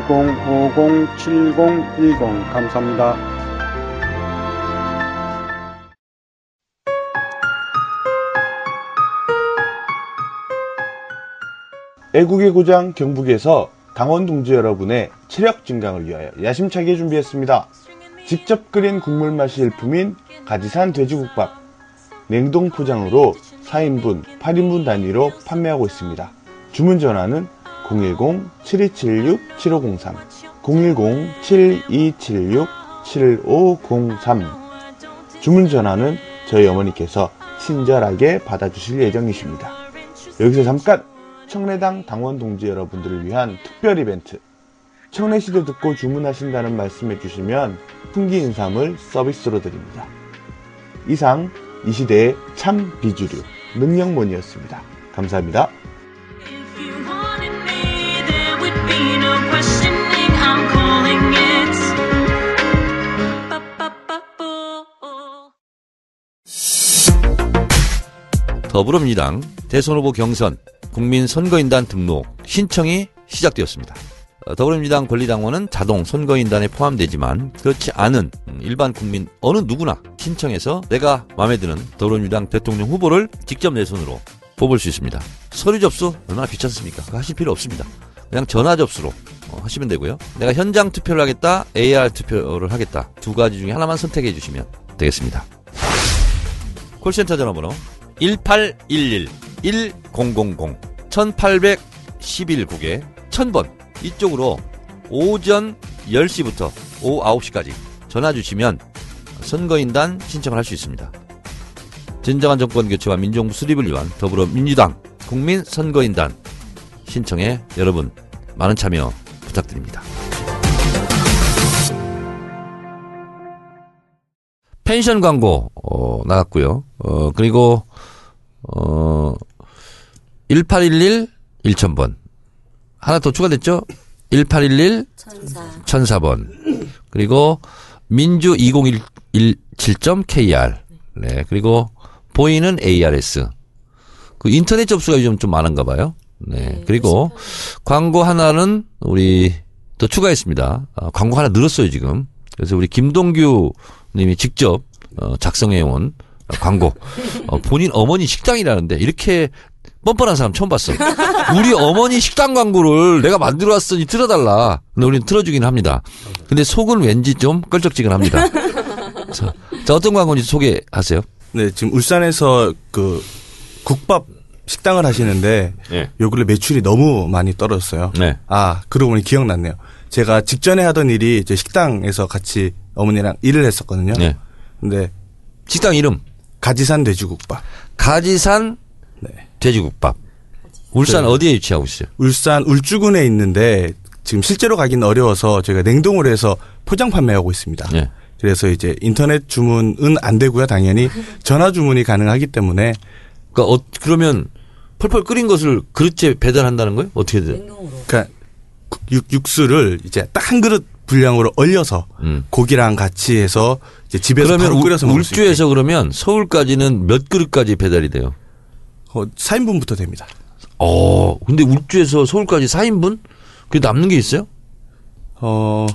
010-9050-7010 감사합니다. 애국의 고장 경북에서 당원 동지 여러분의 체력 증강을 위하여 야심차게 준비했습니다. 직접 끓인 국물 맛이 일품인 가지산 돼지국밥 냉동 포장으로 4인분, 8인분 단위로 판매하고 있습니다. 주문 전화는 010-7276-7503, 010-7276-7503. 주문 전화는 저희 어머니께서 친절하게 받아주실 예정이십니다. 여기서 잠깐 청래당 당원 동지 여러분들을 위한 특별 이벤트. 청래시대 듣고 주문하신다는 말씀해 주시면 풍기 인삼을 서비스로 드립니다. 이상 이 시대의 참 비주류 능력몬이었습니다. 감사합니다. If you wanted me, there would be no questioning. I'm calling it. Ba-ba-ba-boo. 더불어민주당 대선 후보 경선 국민 선거인단 등록 신청이 시작되었습니다. 어, 더불어민주당 권리당원은 자동 선거인단에 포함되지만 그렇지 않은 음, 일반 국민 어느 누구나 신청해서 내가 마음에 드는 더불어민주당 대통령 후보를 직접 내 손으로 뽑을 수 있습니다. 서류 접수 얼마나 귀찮습니까? 하실 필요 없습니다. 그냥 전화 접수로 어, 하시면 되고요. 내가 현장 투표를 하겠다, AR 투표를 하겠다 두 가지 중에 하나만 선택해 주시면 되겠습니다. 콜센터 전화번호 1811 1000 1811국에 1000번 이쪽으로 오전 10시부터 오후 9시까지 전화 주시면 선거인단 신청을 할 수 있습니다. 진정한 정권 교체와 민정부 수립을 위한 더불어민주당 국민선거인단 신청에 여러분 많은 참여 부탁드립니다. 펜션 광고 어, 나갔고요. 어, 그리고 어, 1811 1000번 하나 더 추가됐죠? 1811 천사. 1004 번. 그리고 민주 2017.kr. 네. 그리고 보이는 ARS. 그 인터넷 접수가 요즘 좀 많은가 봐요. 네. 그리고 광고 하나는 우리 또 추가했습니다. 아, 광고 하나 늘었어요, 지금. 그래서 우리 김동규 님이 직접 어, 작성해 온 광고. 어, 본인 어머니 식당이라는데 이렇게 뻔뻔한 사람 처음 봤어. 우리 어머니 식당 광고를 내가 만들어 왔으니 틀어달라. 근데 우리는 틀어주긴 합니다. 근데 속은 왠지 좀 껄쩍지근합니다. 자, 자, 어떤 광고인지 소개하세요. 네, 지금 울산에서 그 국밥 식당을 하시는데 네. 요 근래 매출이 너무 많이 떨어졌어요. 네. 아, 그러고 보니 기억났네요. 제가 직전에 하던 일이 이제 식당에서 같이 어머니랑 일을 했었거든요. 네. 근데 식당 이름 가지산 돼지국밥. 가지산 네. 돼지국밥. 울산 네. 어디에 위치하고 있어요? 울산 울주군에 있는데 지금 실제로 가기는 어려워서 저희가 냉동을 해서 포장 판매하고 있습니다. 네. 그래서 이제 인터넷 주문은 안 되고요. 당연히 전화 주문이 가능하기 때문에 그러니까 어, 그러면 펄펄 끓인 것을 그릇째 배달한다는 거예요? 어떻게 돼요? 그러니까 육, 육수를 이제 딱 한 그릇 분량으로 얼려서 음. 고기랑 같이 해서 이제 집에서 그러면 바로 우- 끓여서 먹을. 울주에서 그러면 서울까지는 몇 그릇까지 배달이 돼요? 어, 4인분부터 됩니다. 어, 근데 울주에서 서울까지 4인분? 그게 남는 게 있어요? 어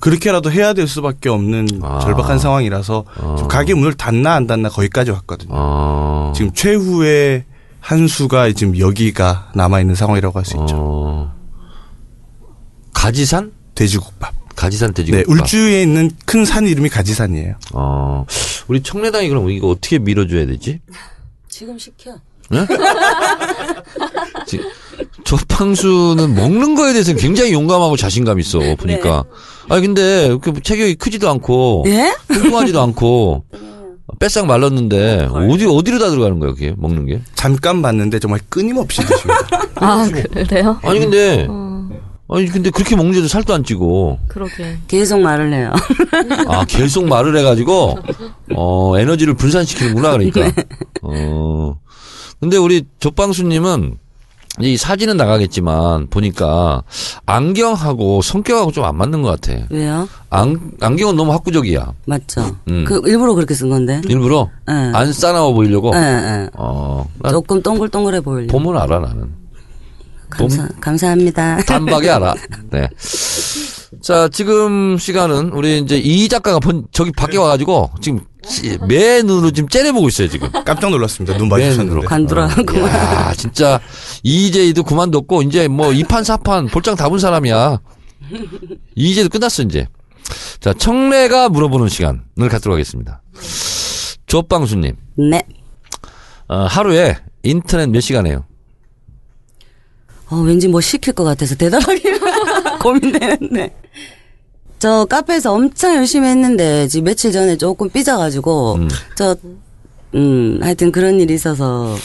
그렇게라도 해야 될 수밖에 없는 아. 절박한 상황이라서 지금 가게 문을 닫나 안 닫나 거기까지 왔거든요. 어. 지금 최후의 한 수가 지금 여기가 남아 있는 상황이라고 할 수 있죠. 어. 가지산? 돼지국밥. 가지산 네, 돼지국밥. 울주에 있는 큰 산 이름이 가지산이에요. 어. 우리 청래당이 그럼 이거 어떻게 밀어줘야 되지? 지금 시켜. 지- 조팡수는 먹는 거에 대해서는 굉장히 용감하고 자신감 있어 보니까. 아니 근데 그 체격이 크지도 않고 예? 뚱뚱하지도 않고 뺏싹 말랐는데 어디 어디로 다 들어가는 거야 그게 먹는 게? 잠깐 봤는데 정말 끊임없이 드십니다. 아, 그래요? 아니 근데 아니 근데 그렇게 먹는데도 살도 안 찌고 그러게. 계속 말을 해요. 아 계속 말을 해가지고 어 에너지를 분산시키는구나 그러니까. 어 근데 우리 조빵수님은 이 사진은 나가겠지만 보니까 안경하고 성격하고 좀 안 맞는 것 같아. 왜요? 안 안경은 너무 학구적이야. 맞죠. 음. 그 일부러 그렇게 쓴 건데. 일부러 예. 안 싸나워 보이려고. 예, 예. 어, 난 조금 동글동글해 보이려. 보면 알아 나는. 감사, 감사합니다. 단박에 알아. 네. 자, 지금 시간은 우리 이제 이 작가가 본, 저기 밖에 와가지고 지금 찌- 매 눈으로 지금 째려보고 있어요, 지금. 깜짝 놀랐습니다. 눈 네, 마주쳤는데. 야, 진짜 이재희도 그만뒀고 이제 뭐 2판 4판 볼장 다 본 사람이야. 이재도 끝났어, 이제. 자, 청래가 물어보는 시간을 갖도록 하겠습니다. 조빵수님, 네. 어, 하루에 인터넷 몇 시간 해요? 어, 왠지 뭐 시킬 것 같아서 대답하기가 고민되는데. 저 카페에서 엄청 열심히 했는데 지금 며칠 전에 조금 삐져가지고 음. 저 음, 하여튼 그런 일이 있어서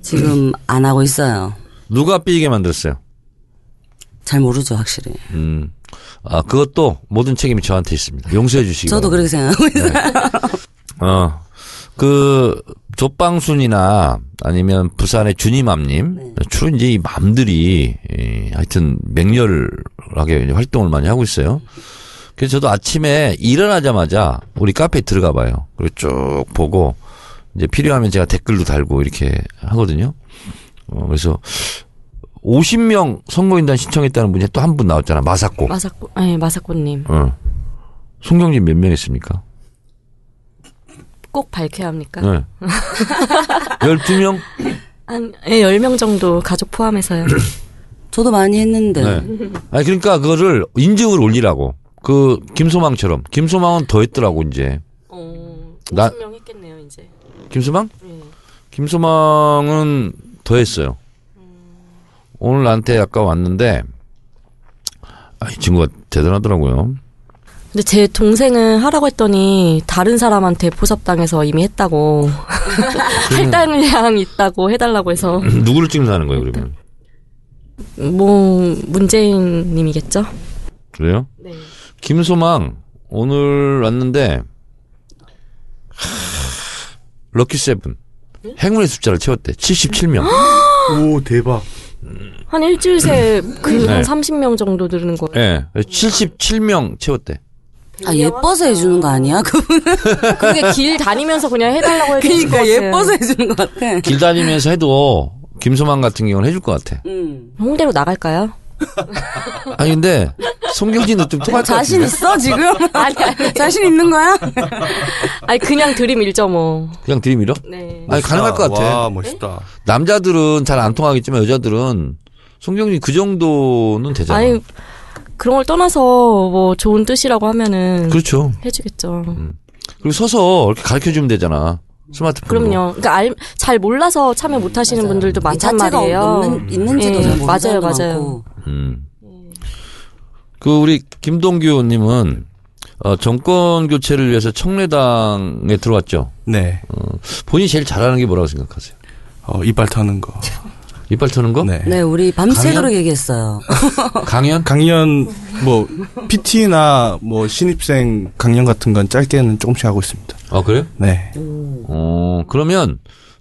지금 안 하고 있어요. 누가 삐지게 만들었어요? 잘 모르죠, 확실히. 음. 아, 그것도 모든 책임이 저한테 있습니다. 용서해 주시기 저도 바랍니다. 그렇게 생각하고 있어요. 어, 그, 조빵순이나 아니면 부산의 주님맘님, 네. 주로 이제 이 맘들이, 예, 하여튼 맹렬하게 활동을 많이 하고 있어요. 그래서 저도 아침에 일어나자마자 우리 카페에 들어가 봐요. 그리고 쭉 보고, 이제 필요하면 제가 댓글도 달고 이렇게 하거든요. 어, 그래서 50명 선거인단 신청했다는 분이 또 한 분 나왔잖아. 마사코. 마사코, 네, 마사코님. 어. 송경진 몇 명 했습니까? 꼭 밝혀야 합니까? 네. 12명? 한, 예, 10명 정도 가족 포함해서요. 저도 많이 했는데. 네. 아니, 그러니까 그거를 인증을 올리라고. 그, 김소망처럼. 김소망은 더 했더라고, 이제. 어, 나- 50명 했겠네요, 이제. 김소망? 예. 김소망은 더 했어요. 오늘 나한테 아까 왔는데, 아, 이 친구가 대단하더라고요. 근데 제 동생은 하라고 했더니 다른 사람한테 포섭당해서 이미 했다고 할당량 있다고 해달라고 해서 누구를 찍는다는 거예요, 그러면? 뭐 문재인님이겠죠? 그래요? 김소망 오늘 왔는데 하, 럭키 세븐 행운의 숫자를 채웠대. 77명. 오 대박. 한 일주일 새에 그 네. 한 30명 정도 들는 거예요. 예. 77명 채웠대. 아 예뻐서 해주는 거 아니야? 그분 그게 길 다니면서 그냥 해달라고 해주실 것 그러니까. 예뻐서 해주는 것 같아. 길 다니면서 해도 김소망 같은 경우는 해줄 것 같아. 음. 홍대로 나갈까요? 아니 근데 송경진도 좀 통할 것 자신 같은데. 있어 지금? 아니, 아니. 자신 있는 거야? 아니 그냥 드림 1.5. 그냥 들이밀어? 네. 아니 가능할 것 같아. 와 멋있다. 남자들은 잘 안 통하겠지만 여자들은 송경진 그 정도는 되잖아. 아니 그런 걸 떠나서 뭐 좋은 뜻이라고 하면은 그렇죠. 해주겠죠. 그리고 서서 이렇게 가르쳐 주면 되잖아. 스마트폰. 그럼요. 그러니까 알, 잘 몰라서 참여 못 하시는 분들도 이 많단 자체가 말이에요. 없는, 있는지도 예, 맞아요, 맞아요. 많고. 음. 그 우리 김동규 님은 어, 정권 교체를 위해서 청래당에 들어왔죠. 네. 본인이 제일 잘하는 게 뭐라고 생각하세요? 어, 이빨 터는 거. 이빨 터는 거? 네. 네, 우리 밤새도록 강연? 얘기했어요. 강연? 강연 뭐 PT나 뭐 신입생 강연 같은 건 짧게는 조금씩 하고 있습니다. 아 그래요? 네. 어 그러면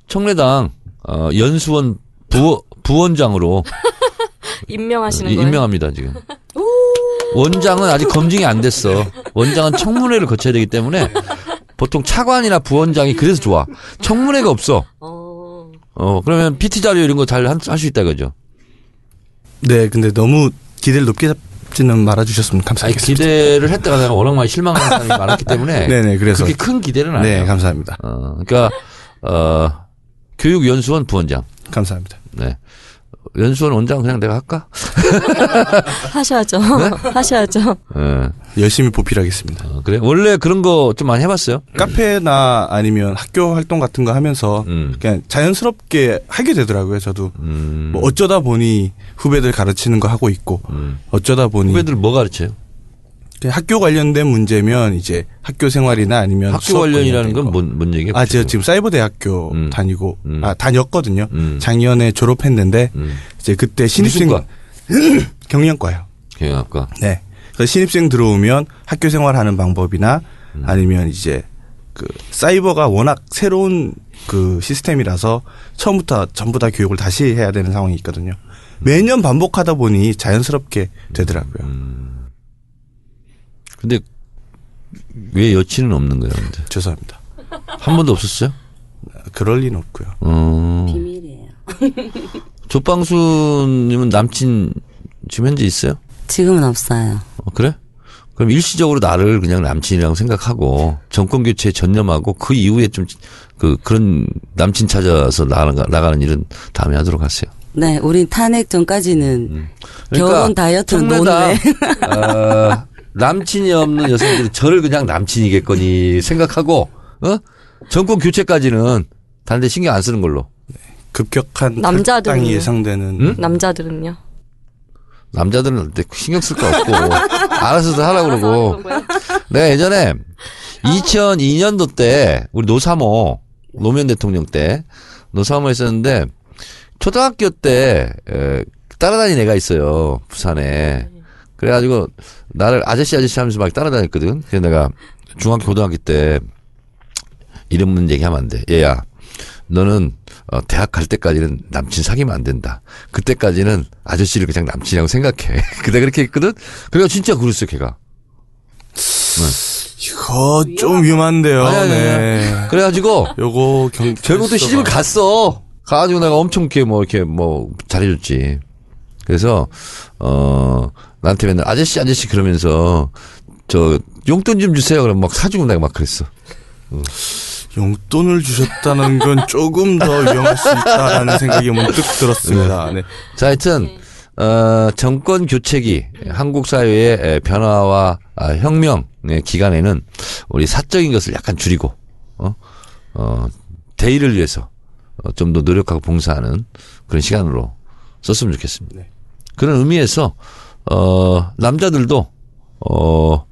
청래당 어, 연수원 부 부원장으로 임명하시는 이- 거예요? 임명합니다 지금. 원장은 아직 검증이 안 됐어. 원장은 청문회를 거쳐야 되기 때문에 보통 차관이나 부원장이 그래서 좋아. 청문회가 없어. 어. 어 그러면 PT 자료 이런 거 잘 할 수 있다 그죠? 네, 근데 너무 기대를 높게 잡지는 말아주셨으면 아니 감사하겠습니다. 기대를 했다가 내가 워낙 많이 실망한 사람이 많았기 때문에 네네, 그래서. 그렇게 큰 기대는 안 네, 해요. 감사합니다. 어, 그러니까 어, 교육연수원 부원장. 감사합니다. 네. 연수원 원장 그냥 내가 할까? 하셔야죠. 네? 하셔야죠. 예. 열심히 보필하겠습니다. 어, 그래. 원래 그런 거 좀 많이 해봤어요. 카페나 아니면 학교 활동 같은 거 하면서 음. 그냥 자연스럽게 하게 되더라고요. 저도 음. 뭐 어쩌다 보니 후배들 가르치는 거 하고 있고 음. 어쩌다 보니 후배들 뭐 가르쳐요? 그냥 학교 관련된 문제면 이제 학교 생활이나 아니면 학교 관련이라는 건 거. 뭔, 뭔 얘기예요? 아, 제가? 지금 사이버 대학교 음. 다니고 음. 아 다녔거든요. 음. 작년에 졸업했는데 음. 이제 그때 신입생 과? 경영과요. 경영학과. 네. 그래서 신입생 들어오면 학교 생활하는 방법이나 음. 아니면 이제 그 사이버가 워낙 새로운 그 시스템이라서 처음부터 전부 다 교육을 다시 해야 되는 상황이 있거든요. 매년 반복하다 보니 자연스럽게 되더라고요. 근데 왜 여친은 없는 거예요? 근데 죄송합니다. 한 번도 없었어요? 그럴 리는 없고요. 어. 비밀이에요. 조빵수님은 남친 지금 현재 있어요? 지금은 없어요. 어, 그래? 그럼 일시적으로 나를 그냥 남친이라고 생각하고 정권 교체에 전념하고 그 이후에 좀 그 그런 남친 찾아서 나가는 나가는 일은 다음에 하도록 하세요. 네, 우린 탄핵 전까지는 결혼 다이어트는 청래당, 논외. 어, 남친이 없는 여성들이 저를 그냥 남친이겠거니 생각하고 어? 정권 교체까지는 다른 데 신경 안 쓰는 걸로. 급격한 남자들은요? 탈당이 예상되는 응? 남자들은요? 남자들은 신경 쓸 거 없고 알아서도 하라고 그러고 내가 예전에 2002년도 때 우리 노사모 노무현 대통령 때 노사모 했었는데 초등학교 때 에, 따라다닌 애가 있어요 부산에 그래가지고 나를 아저씨 아저씨 하면서 막 따라다녔거든 그래서 내가 중학교 고등학교 때 이름 얘기하면 안 돼 얘야 너는 어, 대학 갈 때까지는 남친 사귀면 안 된다. 그때까지는 아저씨를 그냥 남친이라고 생각해. 그때 그렇게 했거든. 그래가 진짜 그랬어 걔가. 이거 좀 위험한데요. 아니, 아니, 네. 그래가지고 요거 경 결국도 시집을 갔어. 가가지고 내가 엄청 이렇게 뭐 이렇게 뭐 잘해줬지. 그래서 어 나한테 맨날 아저씨 아저씨 그러면서 저 용돈 좀 주세요. 그럼 막 사주고 내가 막 그랬어. 용돈을 주셨다는 건 조금 더 위험할 수 있다라는 생각이 문득 들었습니다. 네. 자, 하여튼 어, 정권 교체기 한국 사회의 에, 변화와 아, 혁명의 기간에는 우리 사적인 것을 약간 줄이고 어, 어 대의를 위해서 어, 좀더 노력하고 봉사하는 그런 시간으로 썼으면 좋겠습니다. 네. 그런 의미에서 어, 남자들도, 어,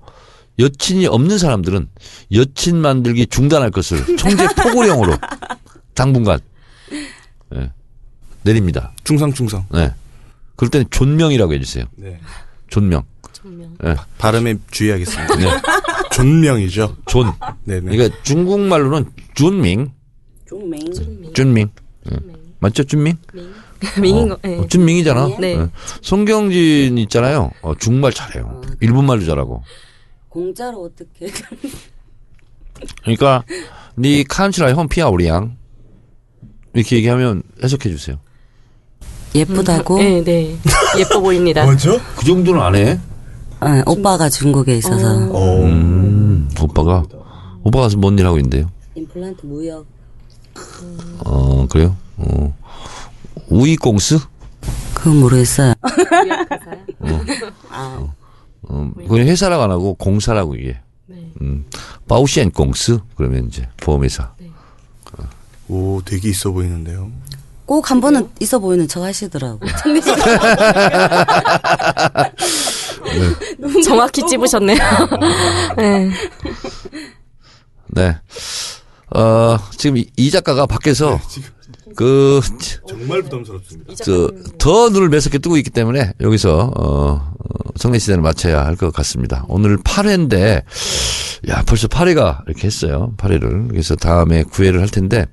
여친이 없는 사람들은 여친 만들기 중단할 것을 총재 포고령으로 당분간, 예, 내립니다. 충성 충성. 네. 그럴 때는 존명이라고 해주세요. 네. 존명. 예, 발음에 주의하겠습니다. 네. 존명이죠. 존. 네네. 그러니까 중국말로는 준밍, 종맹. 준밍. 예. 맞죠, 준밍? 민인 어, 거. 네. 어, 준밍이잖아. 네. 예. 송경진 있잖아요. 어, 중국말 잘해요. 일본말도 잘하고. 공짜로 어떻게? 그러니까 니 칸치라이 홈피아 오리양 이렇게 얘기하면 해석해 주세요. 예쁘다고? 네, 네. 예뻐 보입니다. 뭐죠? 그 정도는 안 해? 네, 오빠가 중국에 있어서 음, 오빠가 오빠 가서 뭔일 하고 있는데요? 임플란트 무역 어 그래요? 어 우이공스? 그건 모르겠어요. 어, 그냥 회사라고 안 하고 공사라고 이게. 음, 바우시엔 공스 그러면 이제 보험회사. 오, 되게 있어 보이는데요. 꼭 한 번은 있어 보이는 척 하시더라고. 정확히 찝으셨네요. 네. 네. 어 지금 이- 이 작가가 밖에서 그 정말 부담스럽습니다. 저, 더 눈을 매섭게 뜨고 있기 때문에 여기서 어, 어, 성례 시대를 마쳐야 할 것 같습니다. 오늘 8회인데 야 벌써 8회가 이렇게 했어요. 8회를 그래서 다음에 9회를 할 텐데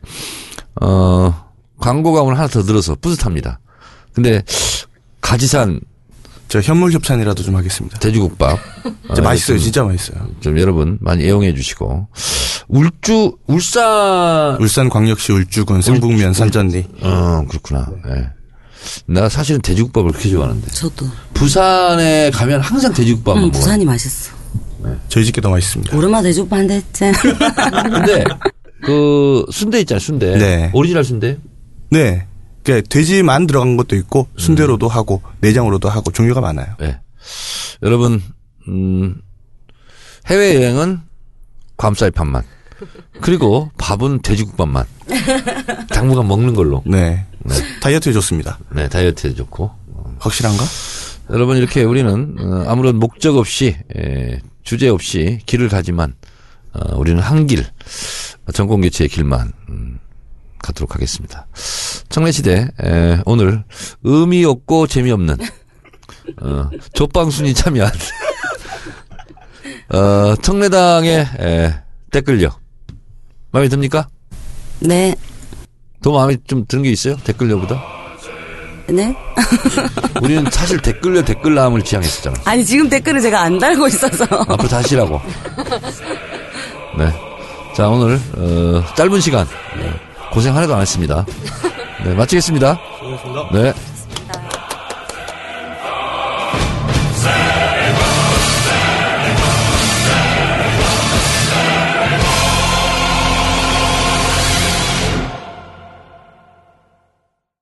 어 광고가 오늘 하나 더 늘어서 뿌듯합니다. 근데 가지산 저 현물 협찬이라도 좀 하겠습니다. 돼지국밥 진짜 어, 맛있어요. 좀- 진짜 맛있어요. 좀 여러분 많이 애용해 주시고 울주 울산 울산 광역시 울주군 성북면 산전리. 어 그렇구나. 예. 나 사실은 돼지국밥을 그렇게 좋아하는데 저도. 부산에 가면 항상 돼지국밥을 응. 부산이 맛있어. 저희 집게 더 맛있습니다. 오랜만에 대주파 한대 했지. 근데 그 순대 있잖아요, 순대. 네. 오리지널 순대. 네. 그러니까 돼지만 들어간 것도 있고 순대로도 하고 내장으로도 하고 종류가 많아요. 네. 여러분 음 해외 여행은 괌쌀밥만. 그리고 밥은 돼지국밥만. 당분간 먹는 걸로. 네. 다이어트에 좋습니다. 네, 다이어트에 좋고. 확실한가? 여러분 이렇게 우리는 어, 아무런 목적 없이 에, 주제 없이 길을 가지만 어, 우리는 한 길 전공교체의 길만 음, 가도록 하겠습니다. 청래시대 에, 오늘 의미 없고 재미없는 어, 조빵순이 참여한 어, 청래당의 에, 댓글력 마음에 듭니까? 네. 더 마음에 좀 드는 게 있어요? 댓글력보다? 네? 우리는 사실 댓글력 댓글남을 지향했었잖아. 아니, 지금 댓글을 제가 안 달고 있어서. 앞으로 다시 라고. 네. 자, 오늘, 어, 짧은 시간, 네, 고생 하나도 안 했습니다. 네, 마치겠습니다. 네.